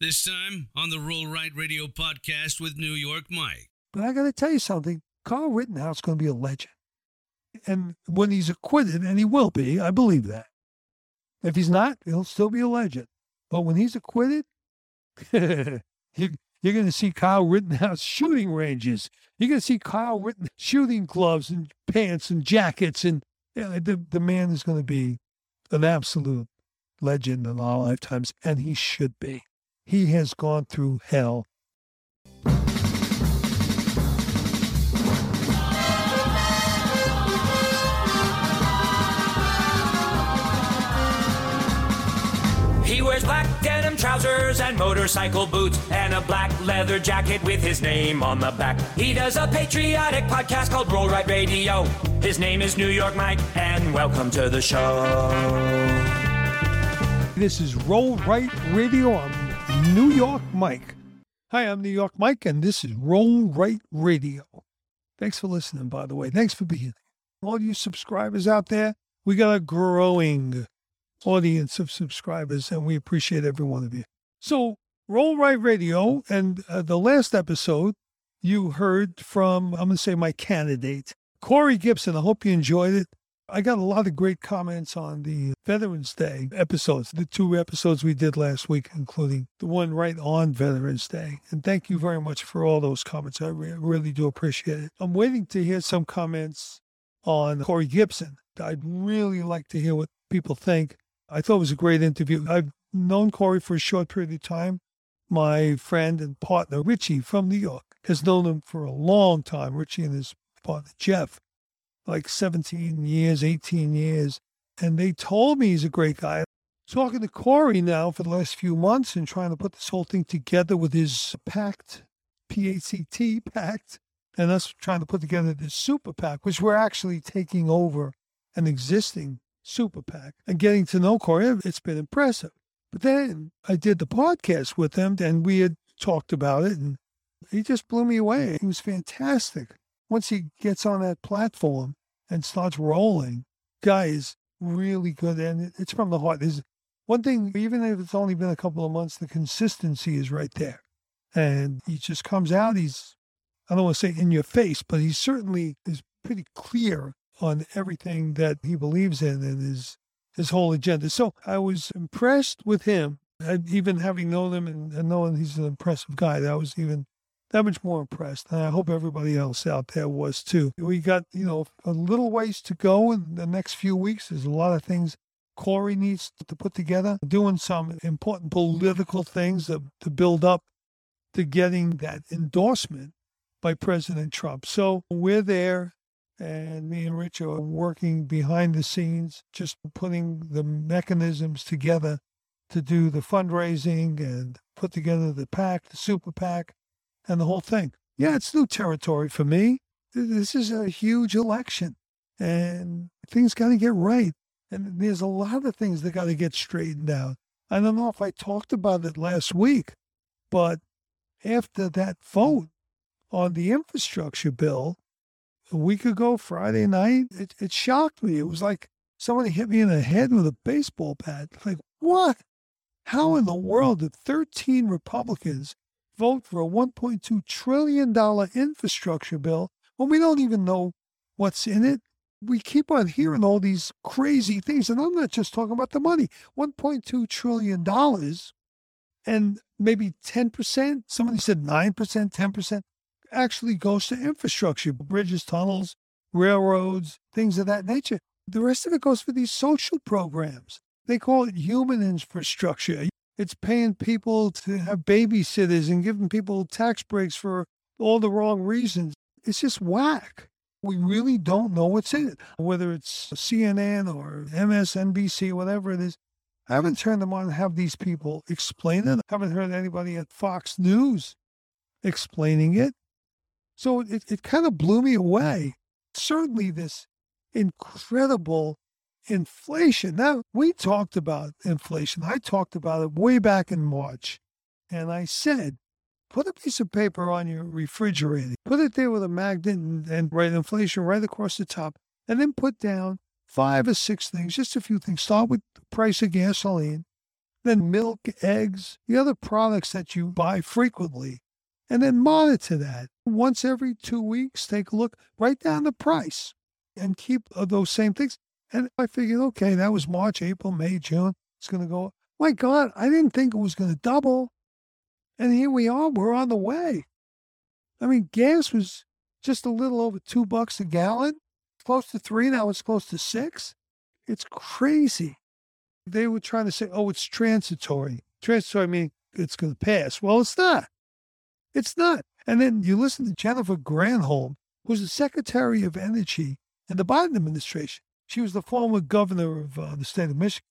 This time on the Roll Right Radio podcast with New York Mike. But I got to tell you something. Kyle Rittenhouse is going to be a legend. And when he's acquitted, and he will be, I believe that. If he's not, he'll still be a legend. But when he's acquitted, you, you're going to see Kyle Rittenhouse shooting ranges. You're going to see Kyle Rittenhouse shooting gloves and pants and jackets. And yeah, the, the man is going to be an absolute legend in our lifetimes, and he should be. He has gone through hell. He wears black denim trousers and motorcycle boots and a black leather jacket with his name on the back. He does a patriotic podcast called Roll Right Radio. His name is New York Mike, and welcome to the show. This is Roll Right Radio. New York Mike. Hi, I'm New York Mike, and this is Roll Right Radio. Thanks for listening, by the way. Thanks for being. All you subscribers out there, we got a growing audience of subscribers, and we appreciate every one of you. So, Roll Right Radio, and uh, the last episode, you heard from, I'm going to say my candidate, Corey Gibson. I hope you enjoyed it. I got a lot of great comments on the Veterans Day episodes, the two episodes we did last week, including the one right on Veterans Day. And thank you very much for all those comments. I re- really do appreciate it. I'm waiting to hear some comments on Corey Gibson. I'd really like to hear what people think. I thought it was a great interview. I've known Corey for a short period of time. My friend and partner, Richie from New York, has known him for a long time. Richie and his partner, Jeff, like 17 years, 18 years. And they told me he's a great guy. Talking to Corey now for the last few months and trying to put this whole thing together with his pact, P-A-C-T, pact, and us trying to put together this super PAC, which we're actually taking over an existing super PAC and getting to know Corey. It's been impressive. But then I did the podcast with him and we had talked about it and he just blew me away. He was fantastic. Once he gets on that platform and starts rolling, guy is really good. And it's from the heart. There's one thing, even if it's only been a couple of months, the consistency is right there. And he just comes out. He's, I don't want to say in your face, but he certainly is pretty clear on everything that he believes in and his his whole agenda. So I was impressed with him, and even having known him and, and knowing he's an impressive guy. That was even that much more impressed. And I hope everybody else out there was too. We got, you know, a little ways to go in the next few weeks. There's a lot of things Corey needs to put together, doing some important political things to, to build up to getting that endorsement by President Trump. So we're there. And me and Rich are working behind the scenes, just putting the mechanisms together to do the fundraising and put together the PAC, the super PAC, and the whole thing. Yeah, it's new territory for me. This is a huge election and things got to get right. And there's a lot of things that got to get straightened out. I don't know if I talked about it last week, but after that vote on the infrastructure bill a week ago, Friday night, it, it shocked me. It was like somebody hit me in the head with a baseball bat. Like, what? How in the world did 13 Republicans vote for a $1.2 trillion infrastructure bill when we don't even know what's in it? We keep on hearing all these crazy things, and I'm not just talking about the money $1.2 trillion and maybe 10%, somebody said 9%, 10% actually goes to infrastructure, bridges, tunnels, railroads, things of that nature. The rest of it goes for these social programs. They call it human infrastructure. It's paying people to have babysitters and giving people tax breaks for all the wrong reasons. It's just whack. We really don't know what's in it, whether it's CNN or MSNBC, whatever it is. I haven't turned them on to have these people explain it. I haven't heard anybody at Fox News explaining it. So it, it kind of blew me away. Certainly, this incredible inflation. Now, we talked about inflation. I talked about it way back in March. And I said, put a piece of paper on your refrigerator, put it there with a magnet and, and write inflation right across the top, and then put down five or six things, just a few things. Start with the price of gasoline, then milk, eggs, the other products that you buy frequently, and then monitor that. Once every two weeks, take a look, write down the price, and keep uh, those same things. And I figured, okay, that was March, April, May, June. It's going to go. My God, I didn't think it was going to double. And here we are, we're on the way. I mean, gas was just a little over two bucks a gallon, close to three. Now it's close to six. It's crazy. They were trying to say, oh, it's transitory. Transitory meaning it's going to pass. Well, it's not. It's not. And then you listen to Jennifer Granholm, who's the Secretary of Energy in the Biden administration. She was the former governor of uh, the state of Michigan.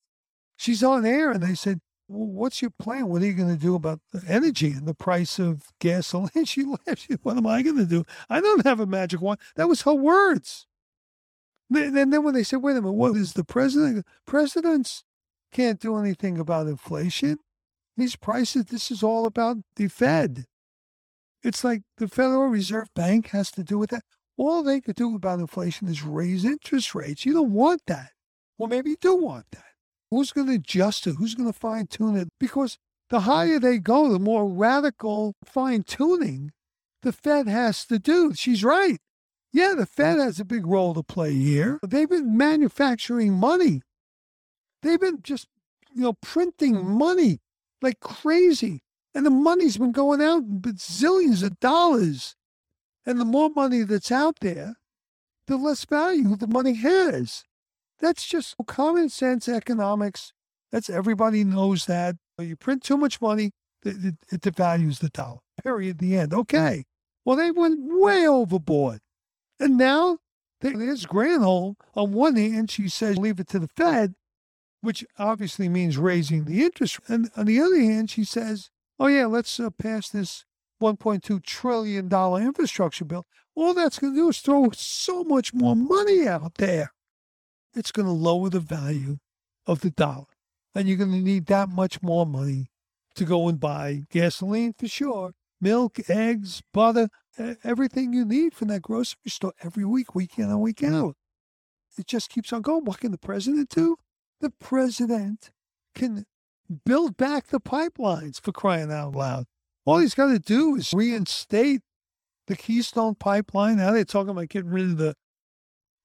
She's on air, and they said, well, what's your plan? What are you going to do about the energy and the price of gasoline? She laughed. She, what am I going to do? I don't have a magic wand. That was her words. And then when they said, wait a minute, what is the president? Presidents can't do anything about inflation. These prices, this is all about the Fed. It's like the Federal Reserve Bank has to do with that. All they could do about inflation is raise interest rates. You don't want that. Well, maybe you do want that. Who's going to adjust it? Who's going to fine tune it? Because the higher they go, the more radical fine tuning the Fed has to do. She's right. Yeah, the Fed has a big role to play here. They've been manufacturing money. They've been just, you know, printing money like crazy. And the money's been going out in bazillions of dollars. And the more money that's out there, the less value the money has. That's just common sense economics. That's everybody knows that. You print too much money, it, it devalues the dollar. Period. The end. Okay. Well, they went way overboard. And now there's Granholm. On one hand, she says leave it to the Fed, which obviously means raising the interest. And on the other hand, she says, oh, yeah, let's uh, pass this $1.2 trillion infrastructure bill. All that's going to do is throw so much more money out there it's going to lower the value of the dollar. And you're going to need that much more money to go and buy gasoline for sure, milk, eggs, butter, everything you need from that grocery store every week, week in and week out. It just keeps on going. What can the president do? The president can build back the pipelines for crying out loud. All he's got to do is reinstate the Keystone pipeline. Now they're talking about getting rid of the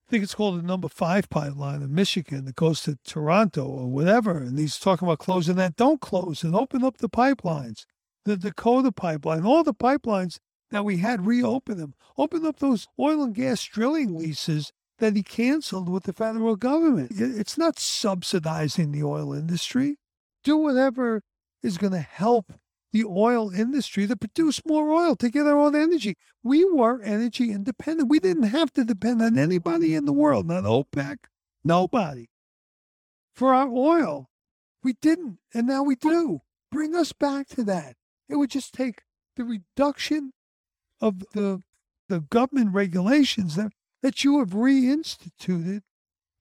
I think it's called the number five pipeline in Michigan that goes to Toronto or whatever. And he's talking about closing that. Don't close and open up the pipelines. The Dakota pipeline, all the pipelines that we had, reopen them. Open up those oil and gas drilling leases that he canceled with the federal government. It's not subsidizing the oil industry. Do whatever is going to help the oil industry to produce more oil to get our own energy. We were energy independent. We didn't have to depend on anybody in the world, not OPEC, nobody. For our oil, we didn't, and now we do. Bring us back to that. It would just take the reduction of the the government regulations that, that you have reinstituted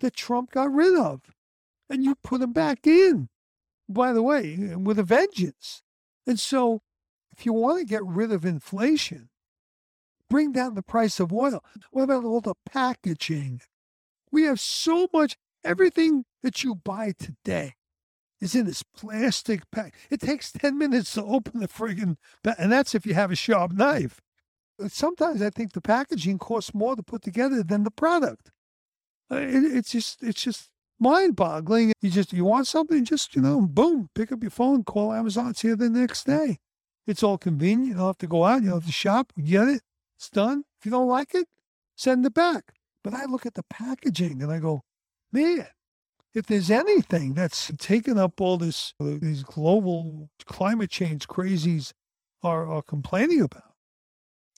that Trump got rid of. And you put them back in, by the way, with a vengeance. And so, if you want to get rid of inflation, bring down the price of oil. What about all the packaging? We have so much, everything that you buy today is in this plastic pack. It takes 10 minutes to open the friggin' and that's if you have a sharp knife. Sometimes I think the packaging costs more to put together than the product. It, it's just, it's just mind boggling. You just, you want something, just, you know, boom, pick up your phone, call Amazon, it's here the next day. It's all convenient. You don't have to go out. You don't have to shop. you Get it. It's done. If you don't like it, send it back. But I look at the packaging and I go, man, if there's anything that's taken up all this, uh, these global climate change crazies are, are complaining about,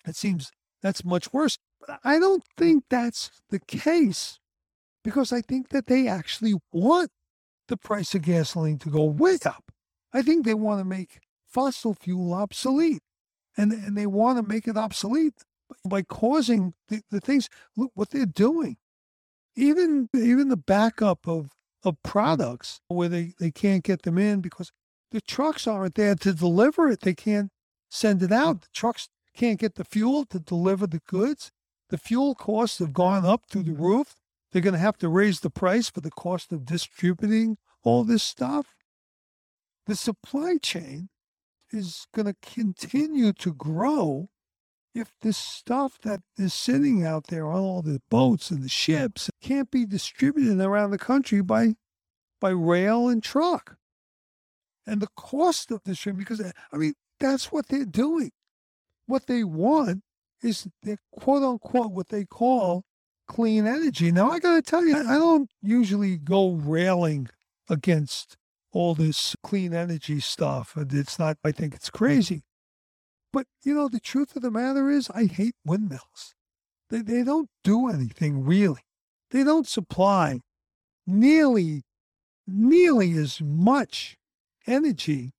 it seems that's much worse. But I don't think that's the case because I think that they actually want the price of gasoline to go way up. I think they want to make fossil fuel obsolete. And, and they want to make it obsolete by causing the, the things. Look what they're doing. Even even the backup of, of products where they, they can't get them in because the trucks aren't there to deliver it. They can't send it out. The trucks can't get the fuel to deliver the goods. The fuel costs have gone up through the roof. They're going to have to raise the price for the cost of distributing all this stuff. the supply chain is going to continue to grow if this stuff that is sitting out there on all the boats and the ships can't be distributed around the country by by rail and truck. And the cost of this, because I mean, that's what they're doing. What they want is the quote unquote what they call clean energy. Now I gotta tell you, I don't usually go railing against all this clean energy stuff. It's not I think it's crazy. But you know, the truth of the matter is I hate windmills. They they don't do anything really. They don't supply nearly nearly as much energy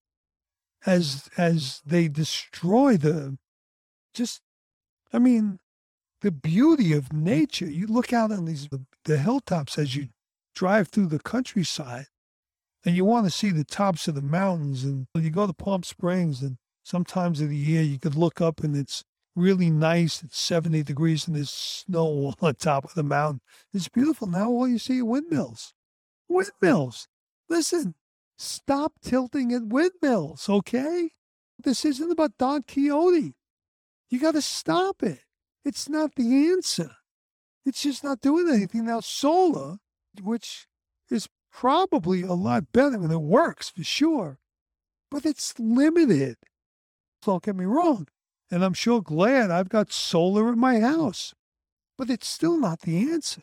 as as they destroy the just I mean the beauty of mm-hmm. nature. You look out on these the hilltops as you drive through the countryside and you want to see the tops of the mountains and you go to Palm Springs and sometimes of the year you could look up and it's really nice. It's 70 degrees and there's snow on the top of the mountain. It's beautiful. Now all you see are windmills. Windmills. Listen, stop tilting at windmills, okay? This isn't about Don Quixote. You got to stop it. It's not the answer. It's just not doing anything. Now, solar, which is probably a lot better and it works for sure, but it's limited. Don't get me wrong. And I'm sure glad I've got solar in my house, but it's still not the answer.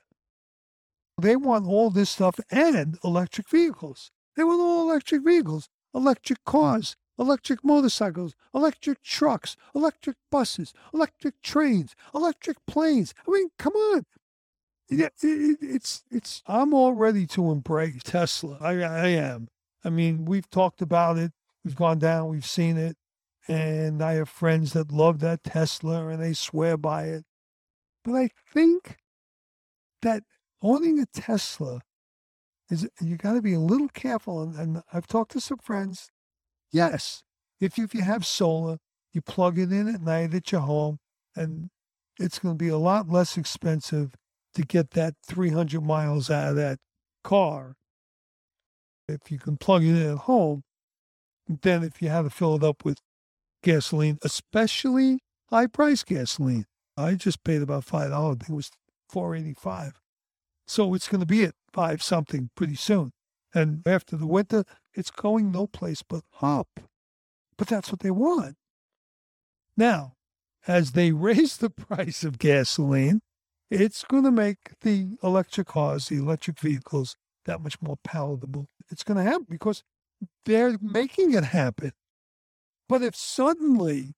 They want all this stuff and electric vehicles. They want all electric vehicles, electric cars, electric motorcycles, electric trucks, electric buses, electric trains, electric planes. I mean, come on. Yeah, it, it's it's. I'm all ready to embrace Tesla. I, I am. I mean, we've talked about it. We've gone down. We've seen it, and I have friends that love that Tesla and they swear by it. But I think that owning a Tesla is you got to be a little careful. And, and, I've talked to some friends. Yes, if you, if you have solar, you plug it in at night at your home, and it's going to be a lot less expensive to get that 300 miles out of that car if you can plug it in at home than if you have to fill it up with gasoline, especially high price gasoline. I just paid about five dollars. I think it was four eighty five. So it's going to be at five something pretty soon. And after the winter, it's going no place but up. But that's what they want. Now, as they raise the price of gasoline, it's going to make the electric cars, the electric vehicles, that much more palatable. It's going to happen because they're making it happen. But if suddenly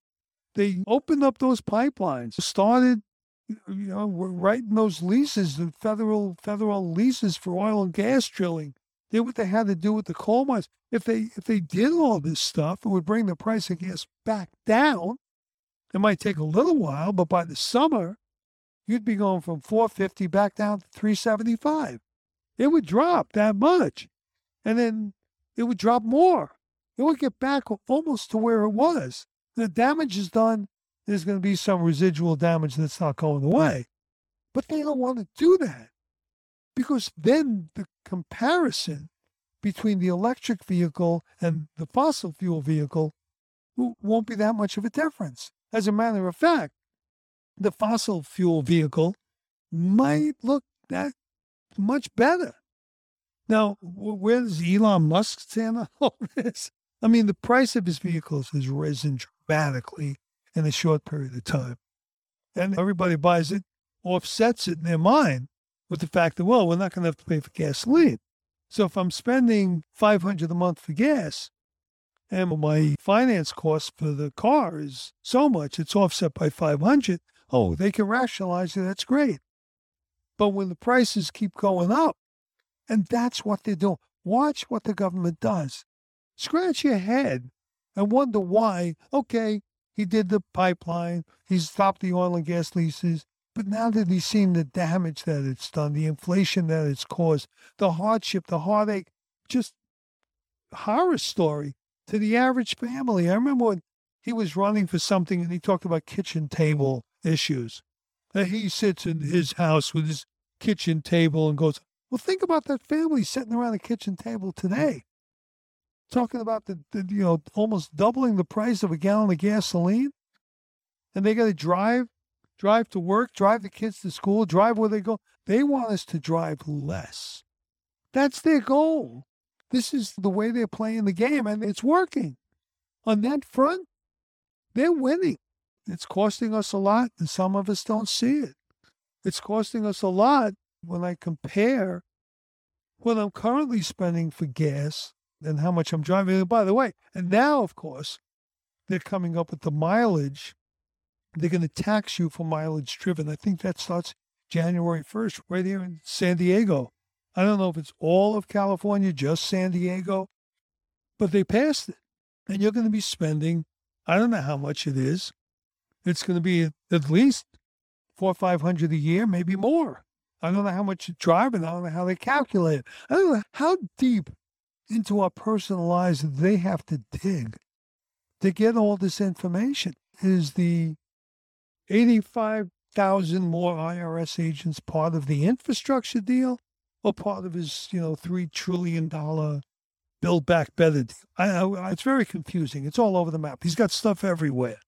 they opened up those pipelines, started you know, writing those leases, the federal federal leases for oil and gas drilling. Did what they had to do with the coal mines. If they if they did all this stuff, it would bring the price of gas back down. It might take a little while, but by the summer, you'd be going from 450 back down to 375. It would drop that much. And then it would drop more. It would get back almost to where it was. The damage is done there's going to be some residual damage that's not going away. But they don't want to do that because then the comparison between the electric vehicle and the fossil fuel vehicle won't be that much of a difference. As a matter of fact, the fossil fuel vehicle might look that much better. Now, where does Elon Musk stand on all this? I mean, the price of his vehicles has risen dramatically in a short period of time. And everybody buys it, offsets it in their mind with the fact that, well, we're not going to have to pay for gasoline. So if I'm spending 500 a month for gas and my finance cost for the car is so much, it's offset by 500, oh, they can rationalize it. That's great. But when the prices keep going up, and that's what they're doing, watch what the government does. Scratch your head and wonder why, okay, he did the pipeline. He stopped the oil and gas leases. But now that he's seen the damage that it's done, the inflation that it's caused, the hardship, the heartache, just horror story to the average family. I remember when he was running for something and he talked about kitchen table issues. He sits in his house with his kitchen table and goes, Well, think about that family sitting around a kitchen table today. talking about the, the you know almost doubling the price of a gallon of gasoline, and they got to drive, drive to work, drive the kids to school, drive where they go. They want us to drive less. That's their goal. This is the way they're playing the game, and it's working. On that front, they're winning. It's costing us a lot, and some of us don't see it. It's costing us a lot when I compare what I'm currently spending for gas and how much I'm driving. And by the way, and now, of course, they're coming up with the mileage. They're going to tax you for mileage driven. I think that starts January 1st, right here in San Diego. I don't know if it's all of California, just San Diego, but they passed it. And you're going to be spending, I don't know how much it is. It's going to be at least four or five hundred a year, maybe more. I don't know how much you drive, and I don't know how they calculate it. I don't know how deep into our personal lives they have to dig to get all this information. Is the 85,000 more IRS agents part of the infrastructure deal or part of his, you know, $3 trillion build back better deal? I, I, it's very confusing. It's all over the map. He's got stuff everywhere.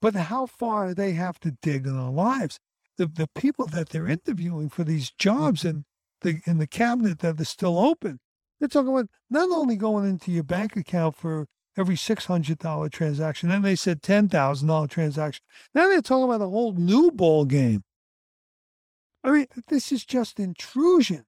But how far they have to dig in our lives? The, the people that they're interviewing for these jobs mm-hmm. in the, in the cabinet that are still open, they're talking about not only going into your bank account for every $600 transaction, then they said $10,000 transaction. Now they're talking about a whole new ball game. I mean, this is just intrusion.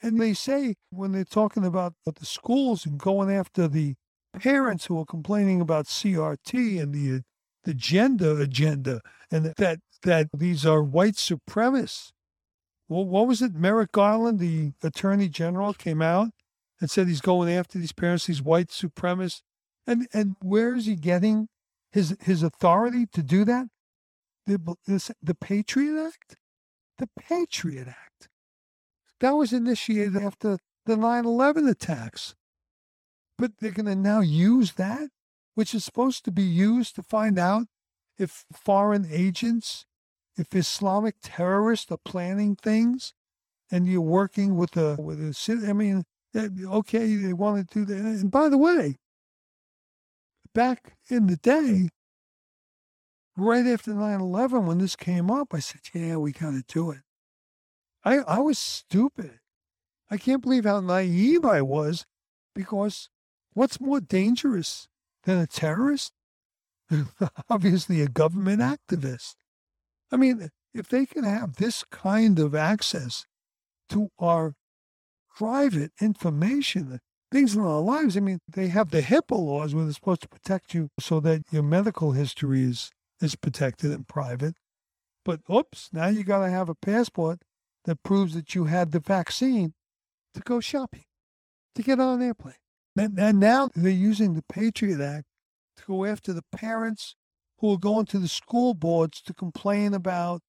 And they say when they're talking about the schools and going after the parents who are complaining about CRT and the the gender agenda and that that these are white supremacists. Well, what was it? Merrick Garland, the attorney general, came out and said he's going after these parents, these white supremacists. And and where is he getting his his authority to do that? The, this, the Patriot Act? The Patriot Act. That was initiated after the 9 11 attacks. But they're going to now use that, which is supposed to be used to find out if foreign agents, if Islamic terrorists are planning things and you're working with a, with a, I mean, okay, they want to do that. And by the way, back in the day, right after 9 11, when this came up, I said, yeah, we got to do it. I, I was stupid. I can't believe how naive I was because what's more dangerous than a terrorist? Obviously, a government activist. I mean, if they can have this kind of access to our private information, things in our lives, I mean, they have the HIPAA laws where they're supposed to protect you so that your medical history is, is protected and private. But oops, now you got to have a passport that proves that you had the vaccine to go shopping, to get on an airplane. And, and now they're using the Patriot Act to go after the parents who are going to the school boards to complain about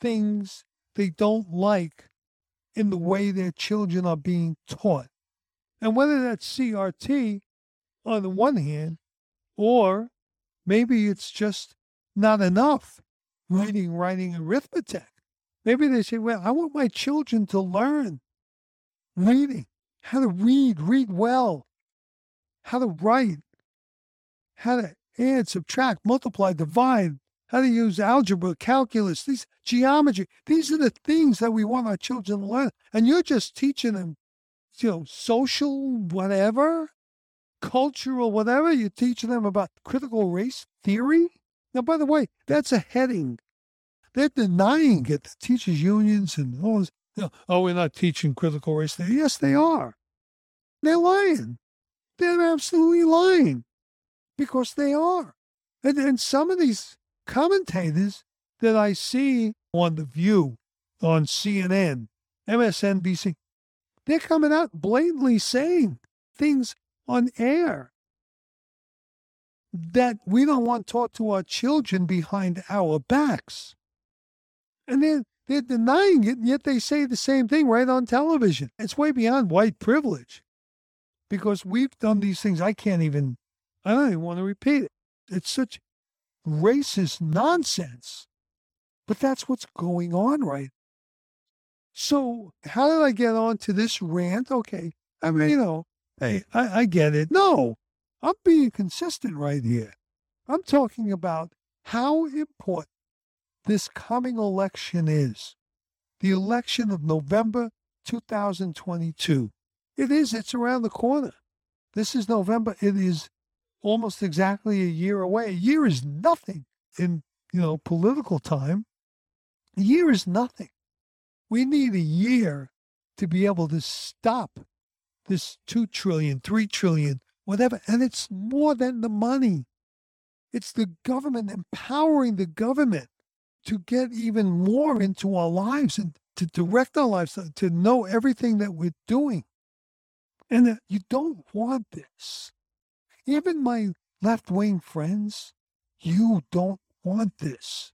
things they don't like in the way their children are being taught. And whether that's CRT on the one hand, or maybe it's just not enough reading, writing, arithmetic. Maybe they say, well, I want my children to learn reading, how to read, read well, how to write, how to add, subtract, multiply, divide, how to use algebra, calculus, these geometry. These are the things that we want our children to learn. And you're just teaching them, you know, social whatever, cultural whatever. You're teaching them about critical race theory. Now, by the way, that's a heading they're denying it. The teachers' unions and all this. You know, oh, we're not teaching critical race theory. Yes, they are. They're lying. They're absolutely lying because they are. And, and some of these commentators that I see on The View, on CNN, MSNBC, they're coming out blatantly saying things on air that we don't want taught to our children behind our backs. And they're, they're denying it, and yet they say the same thing right on television. It's way beyond white privilege because we've done these things. I can't even, I don't even want to repeat it. It's such racist nonsense. But that's what's going on right so how did I get on to this rant? Okay. I mean, you know, Hey, I, I get it. No, I'm being consistent right here. I'm talking about how important this coming election is. The election of November 2022. It is, it's around the corner. This is November. It is almost exactly a year away. A year is nothing in, you know, political time. A year is nothing. We need a year to be able to stop this 2 trillion, 3 trillion, whatever. And it's more than the money. It's the government empowering the government to get even more into our lives and to direct our lives, to know everything that we're doing. And uh, you don't want this. Even my left wing friends, you don't want this.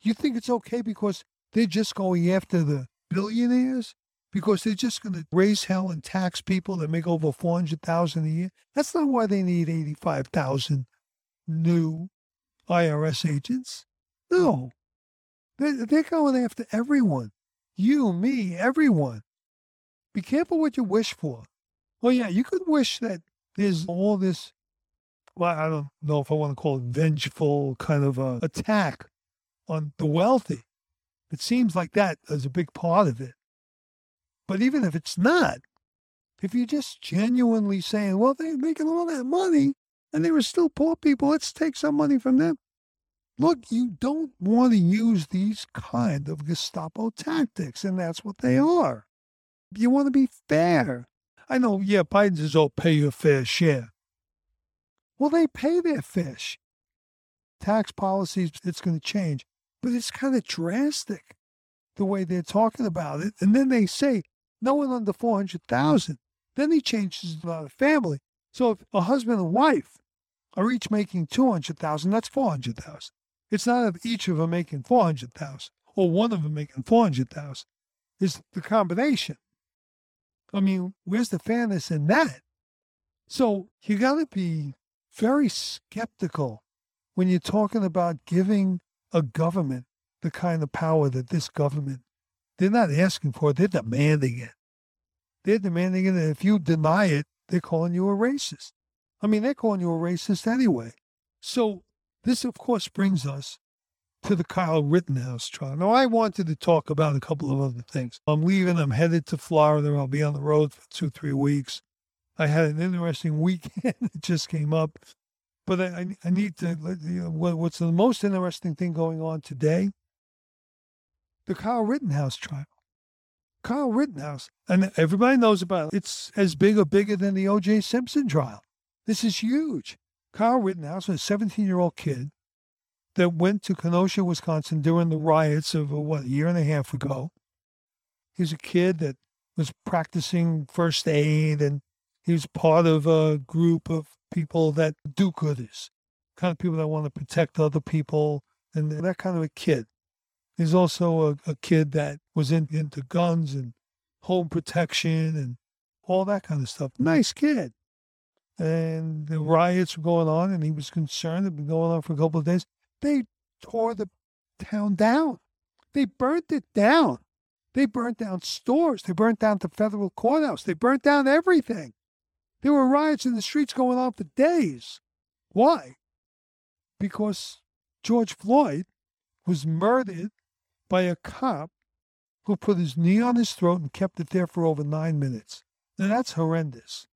You think it's okay because they're just going after the billionaires? Because they're just going to raise hell and tax people that make over 400000 a year? That's not why they need 85000 new IRS agents. No. They're, they're going after everyone. You, me, everyone. Be careful what you wish for. Oh, yeah, you could wish that there's all this, well, I don't know if I want to call it vengeful kind of a attack on the wealthy. It seems like that is a big part of it. But even if it's not, if you're just genuinely saying, well, they're making all that money and they were still poor people, let's take some money from them. Look, you don't want to use these kind of Gestapo tactics, and that's what they are. You want to be fair. I know, yeah, Biden says, oh, pay your fair share. Well, they pay their fish. Tax policies, it's going to change. But it's kind of drastic the way they're talking about it. And then they say, no one under 400,000. Then he changes the family. So if a husband and wife are each making 200,000, that's 400,000. It's not of each of them making 400,000 or one of them making 400,000. It's the combination. I mean, where's the fairness in that? So you got to be very skeptical when you're talking about giving a government the kind of power that this government, they're not asking for, they're demanding it. They're demanding it, and if you deny it, they're calling you a racist. I mean, they're calling you a racist anyway. So this, of course, brings us to the Kyle Rittenhouse trial. Now, I wanted to talk about a couple of other things. I'm leaving. I'm headed to Florida. I'll be on the road for two, three weeks. I had an interesting weekend that just came up, but I, I need to. What's the most interesting thing going on today? The Kyle Rittenhouse trial. Kyle Rittenhouse, and everybody knows about it. It's as big or bigger than the O.J. Simpson trial. This is huge. Kyle Rittenhouse, a 17 year old kid that went to Kenosha, Wisconsin during the riots of, uh, what, a year and a half ago. He's a kid that was practicing first aid and he was part of a group of people that do goodies, kind of people that want to protect other people and that kind of a kid. He's also a, a kid that was in, into guns and home protection and all that kind of stuff. Nice kid and the riots were going on, and he was concerned. It'd been going on for a couple of days. They tore the town down. They burnt it down. They burnt down stores. They burnt down the federal courthouse. They burnt down everything. There were riots in the streets going on for days. Why? Because George Floyd was murdered by a cop who put his knee on his throat and kept it there for over nine minutes. Now that's horrendous.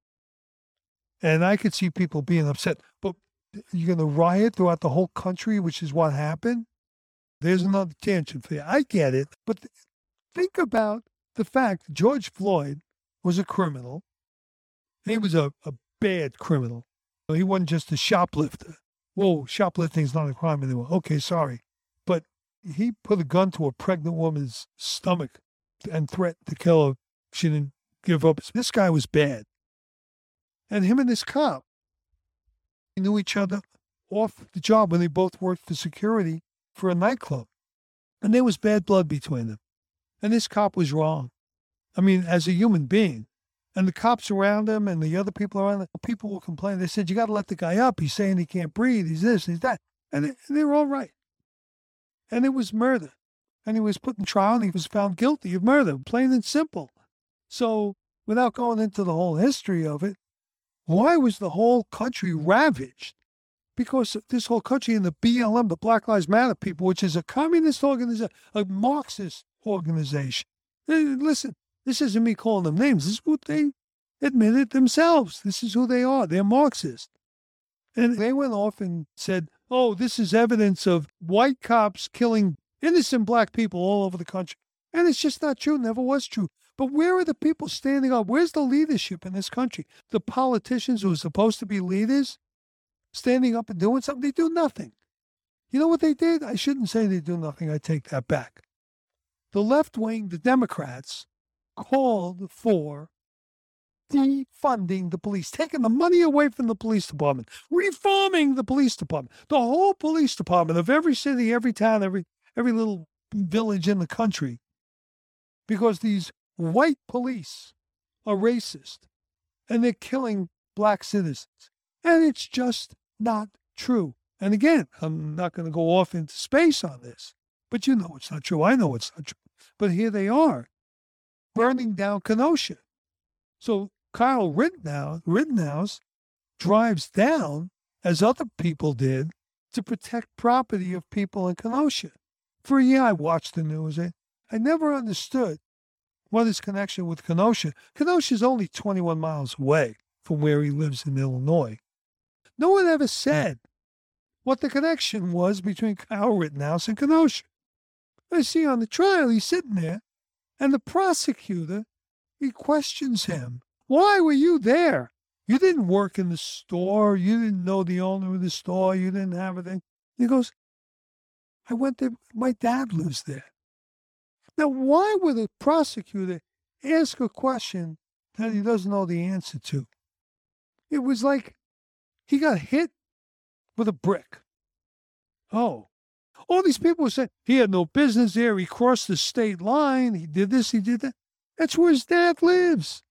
And I could see people being upset. But you're going to riot throughout the whole country, which is what happened. There's mm-hmm. another tangent for you. I get it. But think about the fact George Floyd was a criminal. He was a, a bad criminal. He wasn't just a shoplifter. Whoa, shoplifting is not a crime anymore. Okay, sorry. But he put a gun to a pregnant woman's stomach and threatened to kill her. If she didn't give up. This guy was bad. And him and this cop knew each other off the job when they both worked for security for a nightclub. And there was bad blood between them. And this cop was wrong. I mean, as a human being. And the cops around him and the other people around him, people will complain. They said, You got to let the guy up. He's saying he can't breathe. He's this, he's that. And they, were all right. And it was murder. And he was put in trial and he was found guilty of murder, plain and simple. So, without going into the whole history of it, Why was the whole country ravaged? Because this whole country and the BLM, the Black Lives Matter people, which is a communist organization, a Marxist organization. Eh, listen, this isn't me calling them names. This is what they admitted themselves. This is who they are. They're Marxist. And they went off and said, oh, this is evidence of white cops killing innocent black people all over the country. And it's just not true, never was true. But where are the people standing up? Where's the leadership in this country? The politicians who are supposed to be leaders standing up and doing something, they do nothing. You know what they did? I shouldn't say they do nothing. I take that back. The left wing, the Democrats, called for defunding the police, taking the money away from the police department, reforming the police department, the whole police department of every city, every town, every every little village in the country, because these white police are racist and they're killing black citizens. And it's just not true. And again, I'm not going to go off into space on this, but you know it's not true. I know it's not true. But here they are burning down Kenosha. So Kyle Rittenhouse, Rittenhouse drives down, as other people did, to protect property of people in Kenosha. For a year, I watched the news. I, I never understood what his connection with Kenosha. Kenosha is only 21 miles away from where he lives in Illinois. No one ever said what the connection was between Kyle Rittenhouse and Kenosha. I see on the trial, he's sitting there, and the prosecutor, he questions him why were you there? You didn't work in the store. You didn't know the owner of the store. You didn't have anything. He goes, I went there. My dad lives there. Now, why would a prosecutor ask a question that he mm. doesn't know the answer to? It was like he got hit with a brick. Oh, all these people said he had no business there. He crossed the state line. He did this. He did that. That's where his dad lives.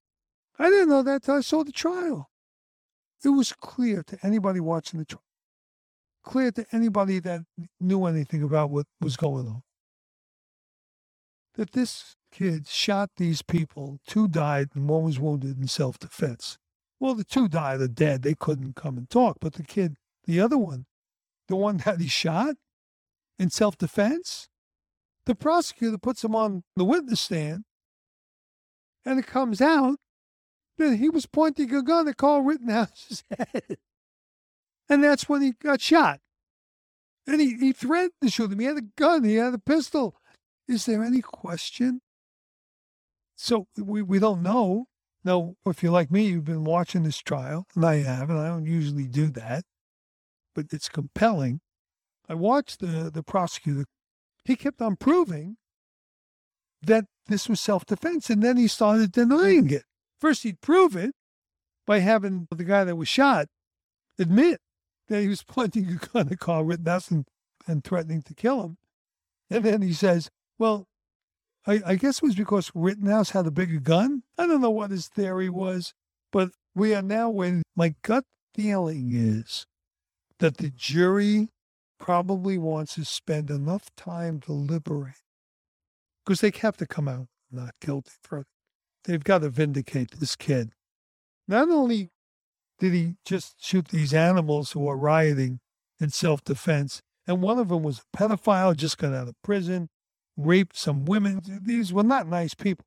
I didn't know that until I saw the trial. It was clear to anybody watching the trial, clear to anybody that knew anything about what was mm. going on, that this kid shot these people. Two died and one was wounded in self defense. Well, the two died are dead. They couldn't come and talk. But the kid, the other one, the one that he shot in self defense, the prosecutor puts him on the witness stand and it comes out that he was pointing a gun at Kyle Rittenhouse's head. And that's when he got shot. And he, he threatened to shoot him. He had a gun, he had a pistol. Is there any question? So we, we don't know. Now, if you're like me, you've been watching this trial, and I have, and I don't usually do that, but it's compelling. I watched the, the prosecutor. He kept on proving that this was self defense, and then he started denying it. First, he'd prove it by having the guy that was shot admit that he was pointing a gun at Kyle Rittenhouse and, and threatening to kill him. And then he says, Well, I, I guess it was because Rittenhouse had a bigger gun. I don't know what his theory was, but we are now when my gut feeling is that the jury probably wants to spend enough time deliberating because they have to come out not guilty for they've got to vindicate this kid. Not only did he just shoot these animals who were rioting in self defense, and one of them was a pedophile, just got out of prison, raped some women. These were not nice people.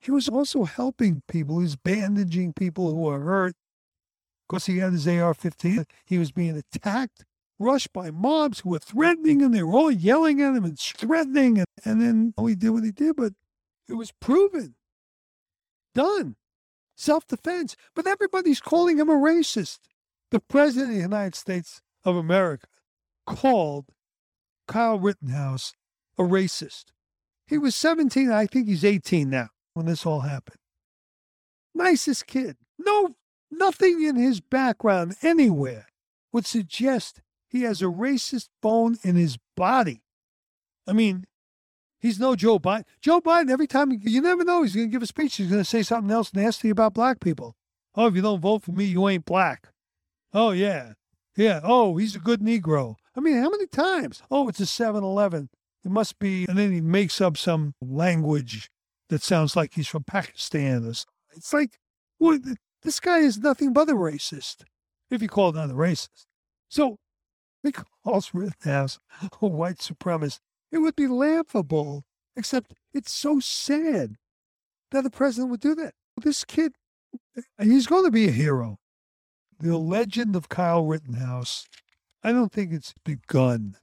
He was also helping people. He was bandaging people who were hurt. Because he had his AR 15, he was being attacked, rushed by mobs who were threatening him. They were all yelling at him and threatening. And, and then oh, he did what he did, but it was proven done. Self defense. But everybody's calling him a racist. The President of the United States of America called Kyle Rittenhouse a racist. He was 17, I think he's 18 now when this all happened. Nicest kid. No, nothing in his background anywhere would suggest he has a racist bone in his body. I mean, He's no Joe Biden. Joe Biden, every time you never know, he's going to give a speech. He's going to say something else nasty about black people. Oh, if you don't vote for me, you ain't black. Oh, yeah. Yeah. Oh, he's a good Negro. I mean, how many times? Oh, it's a 7 Eleven. It must be. And then he makes up some language that sounds like he's from Pakistan. It's like, what, This guy is nothing but a racist, if you call it racist. So he calls Rittenhouse a white supremacist. It would be laughable, except it's so sad that the president would do that. This kid, he's going to be a hero. The legend of Kyle Rittenhouse, I don't think it's begun.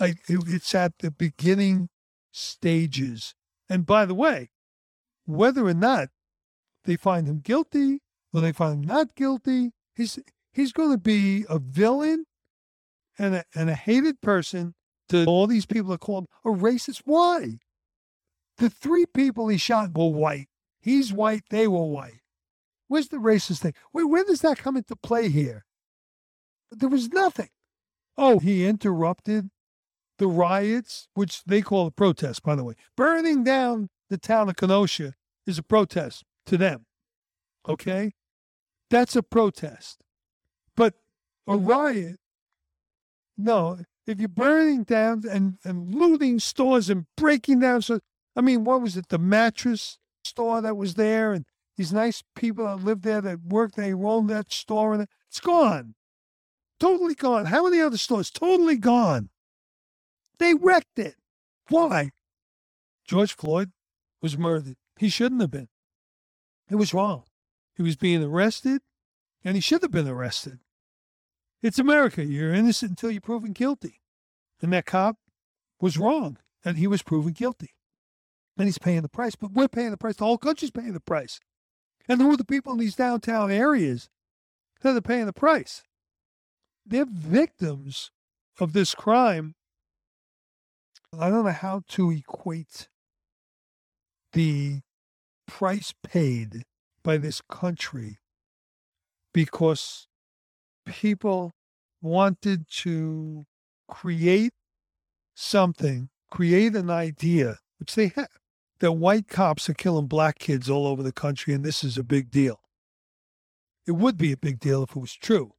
It, it's at the beginning stages. And by the way, whether or not they find him guilty or they find him not guilty, he's he's going to be a villain and a, and a hated person to all these people are called a racist. Why? The three people he shot were white. He's white, they were white. Where's the racist thing? Where, where does that come into play here? There was nothing. Oh, he interrupted the riots, which they call a protest, by the way. Burning down the town of Kenosha is a protest to them. Okay? That's a protest. But a mm-hmm. riot, no, if you're burning down and, and looting stores and breaking down, so I mean, what was it? The mattress store that was there, and these nice people that lived there that worked, they owned that store, and it's gone, totally gone. How many other stores? Totally gone. They wrecked it. Why? George Floyd was murdered. He shouldn't have been. It was wrong. He was being arrested, and he should have been arrested. It's America. You're innocent until you're proven guilty. And that cop was wrong, and he was proven guilty. And he's paying the price, but we're paying the price. The whole country's paying the price. And who are the people in these downtown areas that are paying the price? They're victims of this crime. I don't know how to equate the price paid by this country because people wanted to create something, create an idea, which they have, that white cops are killing black kids all over the country and this is a big deal. It would be a big deal if it was true.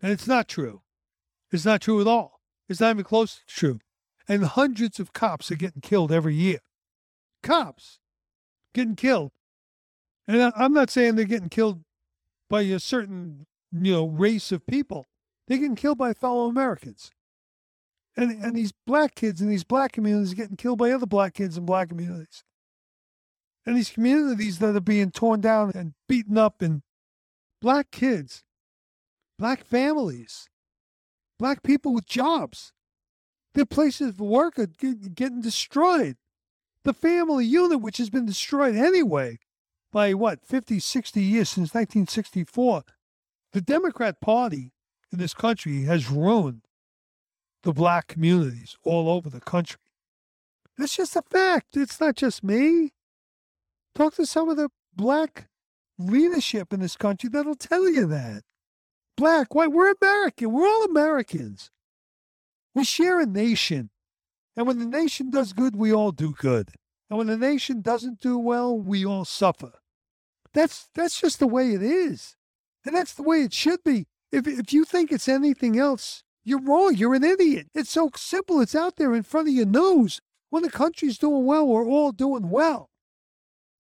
And it's not true. It's not true at all. It's not even close to true. And hundreds of cops are getting killed every year. Cops getting killed. And I'm not saying they're getting killed by a certain, you know, race of people. They're getting killed by fellow Americans. And, and these black kids in these black communities getting killed by other black kids in black communities. And these communities that are being torn down and beaten up, and black kids, black families, black people with jobs, their places of work are getting destroyed. The family unit, which has been destroyed anyway by what, 50, 60 years since 1964, the Democrat Party in this country has ruined the black communities all over the country. That's just a fact. It's not just me. Talk to some of the black leadership in this country that'll tell you that. Black, white, we're American. We're all Americans. We share a nation. And when the nation does good, we all do good. And when the nation doesn't do well, we all suffer. That's that's just the way it is. And that's the way it should be. If if you think it's anything else, you're wrong. You're an idiot. It's so simple. It's out there in front of your nose. When the country's doing well, we're all doing well.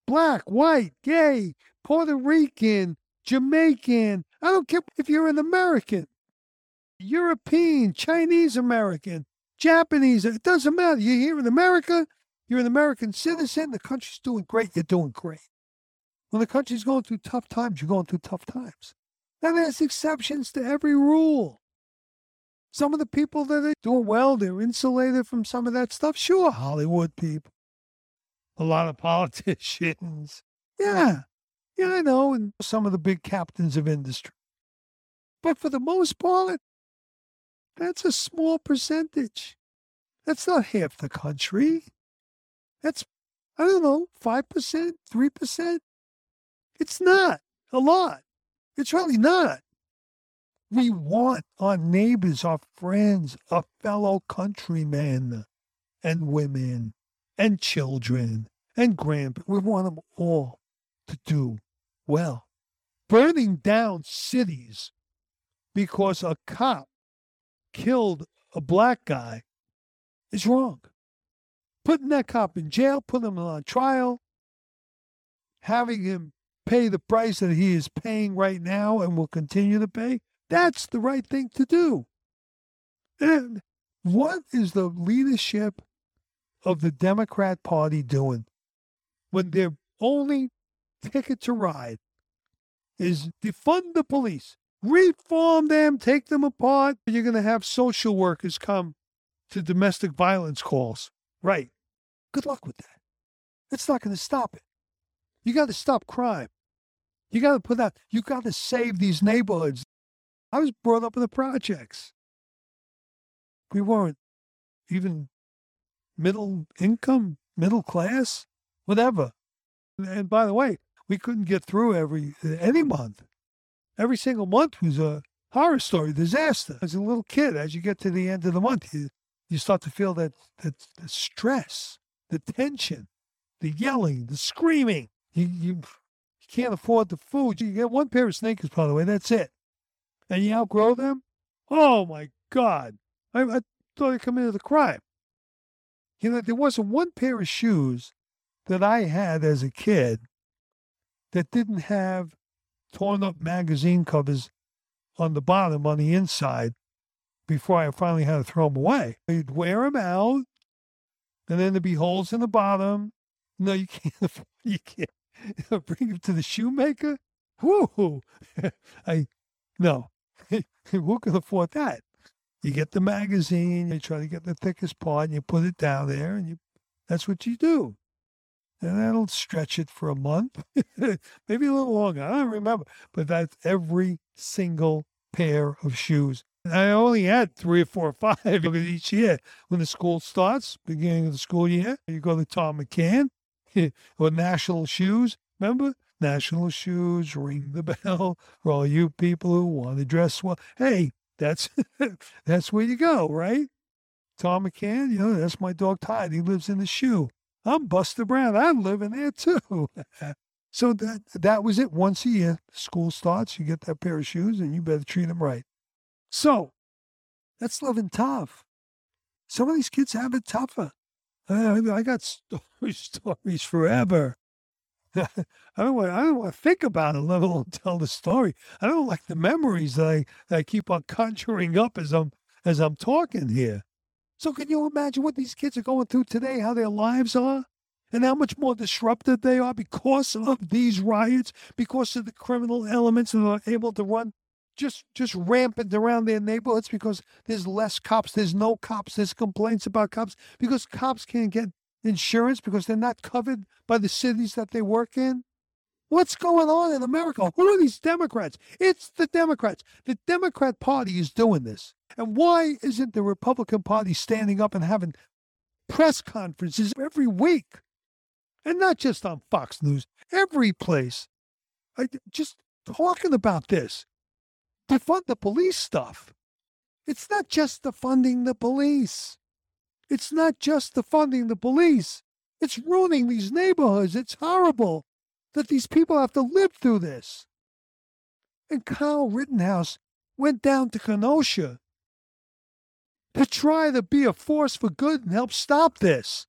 Black, white, gay, Puerto Rican, Jamaican. I don't care if you're an American, European, Chinese American, Japanese. It doesn't matter. You're here in America. You're an American citizen. The country's doing great. You're doing great. When the country's going through tough times, you're going through tough times. And there's exceptions to every rule. Some of the people that are doing well, they're insulated from some of that stuff. Sure, Hollywood people, a lot of politicians. Yeah, yeah, I know, and some of the big captains of industry. But for the most part, that's a small percentage. That's not half the country. That's, I don't know, 5%, 3%. It's not a lot. It's really not. We want our neighbors, our friends, our fellow countrymen and women and children and grandparents. We want them all to do well. Burning down cities because a cop killed a black guy is wrong. Putting that cop in jail, putting him on trial, having him pay the price that he is paying right now and will continue to pay, that's the right thing to do. And what is the leadership of the Democrat Party doing when their only ticket to ride is defund the police, reform them, take them apart? You're going to have social workers come to domestic violence calls. Right. Good luck with that. That's not going to stop it. You got to stop crime. You got to put out, you got to save these neighborhoods. I was brought up in the projects. We weren't even middle income, middle class, whatever. And by the way, we couldn't get through every any month. Every single month was a horror story, disaster. As a little kid, as you get to the end of the month, you, you start to feel that, that the stress, the tension, the yelling, the screaming. You, you, you can't afford the food. You get one pair of sneakers, by the way, that's it. And you outgrow them? Oh my God. I, I thought I committed a crime. You know, there wasn't one pair of shoes that I had as a kid that didn't have torn up magazine covers on the bottom, on the inside, before I finally had to throw them away. You'd wear them out, and then there'd be holes in the bottom. No, you can't. You can't bring them to the shoemaker. Whoo! I no. Who can afford that? You get the magazine, you try to get the thickest part, and you put it down there, and you that's what you do. And that'll stretch it for a month, maybe a little longer. I don't remember, but that's every single pair of shoes. I only had three or four or five each year. When the school starts, beginning of the school year, you go to Thom McAn or National Shoes. Remember? National Shoes, ring the bell for all you people who want to dress well. Hey, that's that's where you go, right? Thom McAn, you know, that's my dog Tige. He lives in the shoe. I'm Buster Brown. I'm living there too. so that that was it. Once a year, school starts, you get that pair of shoes, and you better treat them right. So that's living tough. Some of these kids have it tougher. I, I got stories, stories forever. I don't want. I don't want to think about it, let alone tell the story. I don't like the memories that I that I keep on conjuring up as I'm as I'm talking here. So can you imagine what these kids are going through today? How their lives are, and how much more disrupted they are because of these riots, because of the criminal elements that are able to run just just rampant around their neighborhoods because there's less cops, there's no cops, there's complaints about cops because cops can't get insurance because they're not covered by the cities that they work in? What's going on in America? Who are these Democrats? It's the Democrats. The Democrat Party is doing this. And why isn't the Republican Party standing up and having press conferences every week? And not just on Fox News, every place. I, just talking about this. Defund the police stuff. It's not just defunding the police. It's not just the funding the police. It's ruining these neighborhoods. It's horrible that these people have to live through this. And Kyle Rittenhouse went down to Kenosha to try to be a force for good and help stop this.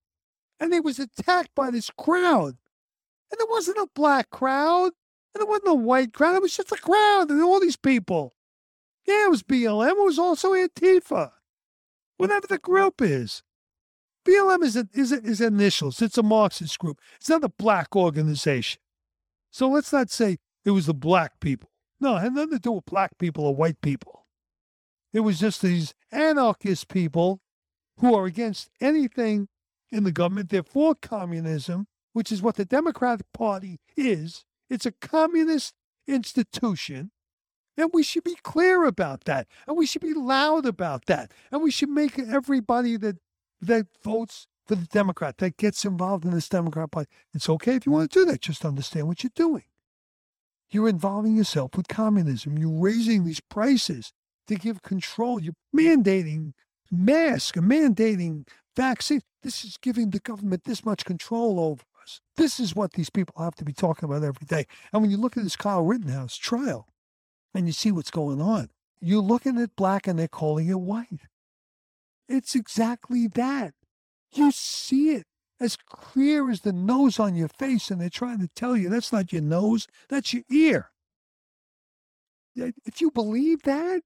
And he was attacked by this crowd. And it wasn't a black crowd. And it wasn't a white crowd. It was just a crowd and all these people. Yeah, it was BLM. It was also Antifa whatever the group is. BLM is, a, is, a, is initials. It's a Marxist group. It's not a black organization. So let's not say it was the black people. No, it had nothing to do with black people or white people. It was just these anarchist people who are against anything in the government. They're for communism, which is what the Democratic Party is. It's a communist institution and we should be clear about that. And we should be loud about that. And we should make everybody that that votes for the Democrat, that gets involved in this Democrat Party. It's okay if you want to do that. Just understand what you're doing. You're involving yourself with communism. You're raising these prices to give control. You're mandating masks, mandating vaccines. This is giving the government this much control over us. This is what these people have to be talking about every day. And when you look at this Kyle Rittenhouse trial, and you see what's going on. You're looking at black and they're calling it white. It's exactly that. You see it. as clear as the nose on your face, and they're trying to tell you that's not your nose, that's your ear. If you believe that,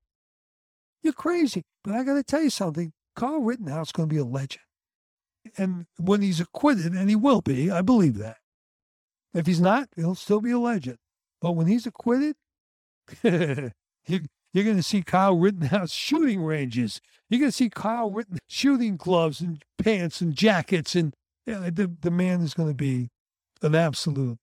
you're crazy. But I got to tell you something Carl Rittenhouse is going to be a legend. And when he's acquitted, and he will be, I believe that. If he's not, he'll still be a legend. But when he's acquitted, you, you're going to see Kyle Rittenhouse shooting ranges. You're going to see Kyle Rittenhouse shooting gloves and pants and jackets. And the, the man is going to be an absolute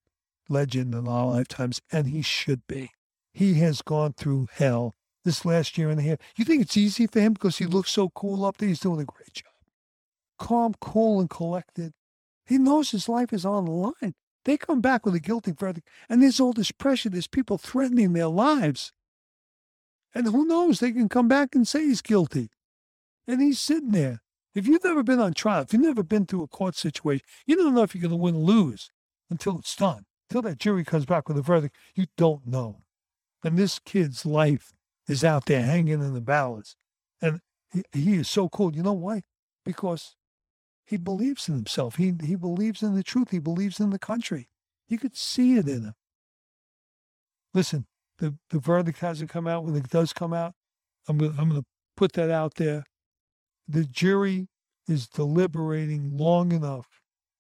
legend in our lifetimes, and he should be. He has gone through hell this last year and a half. You think it's easy for him because he looks so cool up there? He's doing a great job. Calm, cool, and collected. He knows his life is on the line. They come back with a guilty verdict, and there's all this pressure. There's people threatening their lives. And who knows? They can come back and say he's guilty. And he's sitting there. If you've never been on trial, if you've never been through a court situation, you don't know if you're going to win or lose until it's done. Until that jury comes back with a verdict, you don't know. And this kid's life is out there hanging in the balance. And he, he is so cool. You know why? Because he believes in himself. He, he believes in the truth. He believes in the country. You could see it in him. Listen, the, the verdict hasn't come out. When it does come out, I'm going I'm to put that out there. The jury is deliberating long enough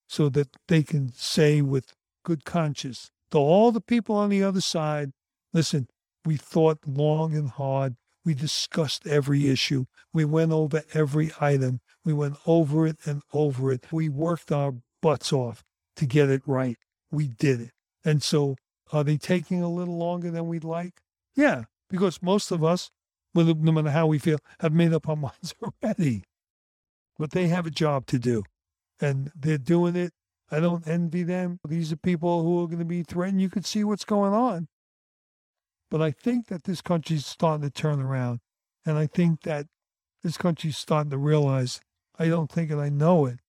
so that they can say with good conscience to all the people on the other side, listen, we thought long and hard. We discussed every issue. We went over every item. We went over it and over it. We worked our butts off to get it right. We did it. And so, are they taking a little longer than we'd like? Yeah, because most of us, no matter how we feel, have made up our minds already. But they have a job to do, and they're doing it. I don't envy them. These are people who are going to be threatened. You can see what's going on. But I think that this country's starting to turn around. And I think that this country's starting to realize I don't think it, I know it.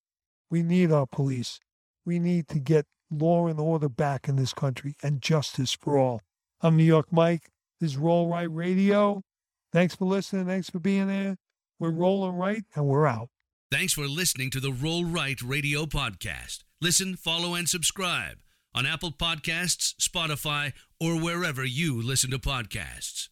We need our police. We need to get law and order back in this country and justice for all. I'm New York Mike. This is Roll Right Radio. Thanks for listening. Thanks for being there. We're rolling right and we're out. Thanks for listening to the Roll Right Radio podcast. Listen, follow, and subscribe on Apple Podcasts, Spotify, or wherever you listen to podcasts.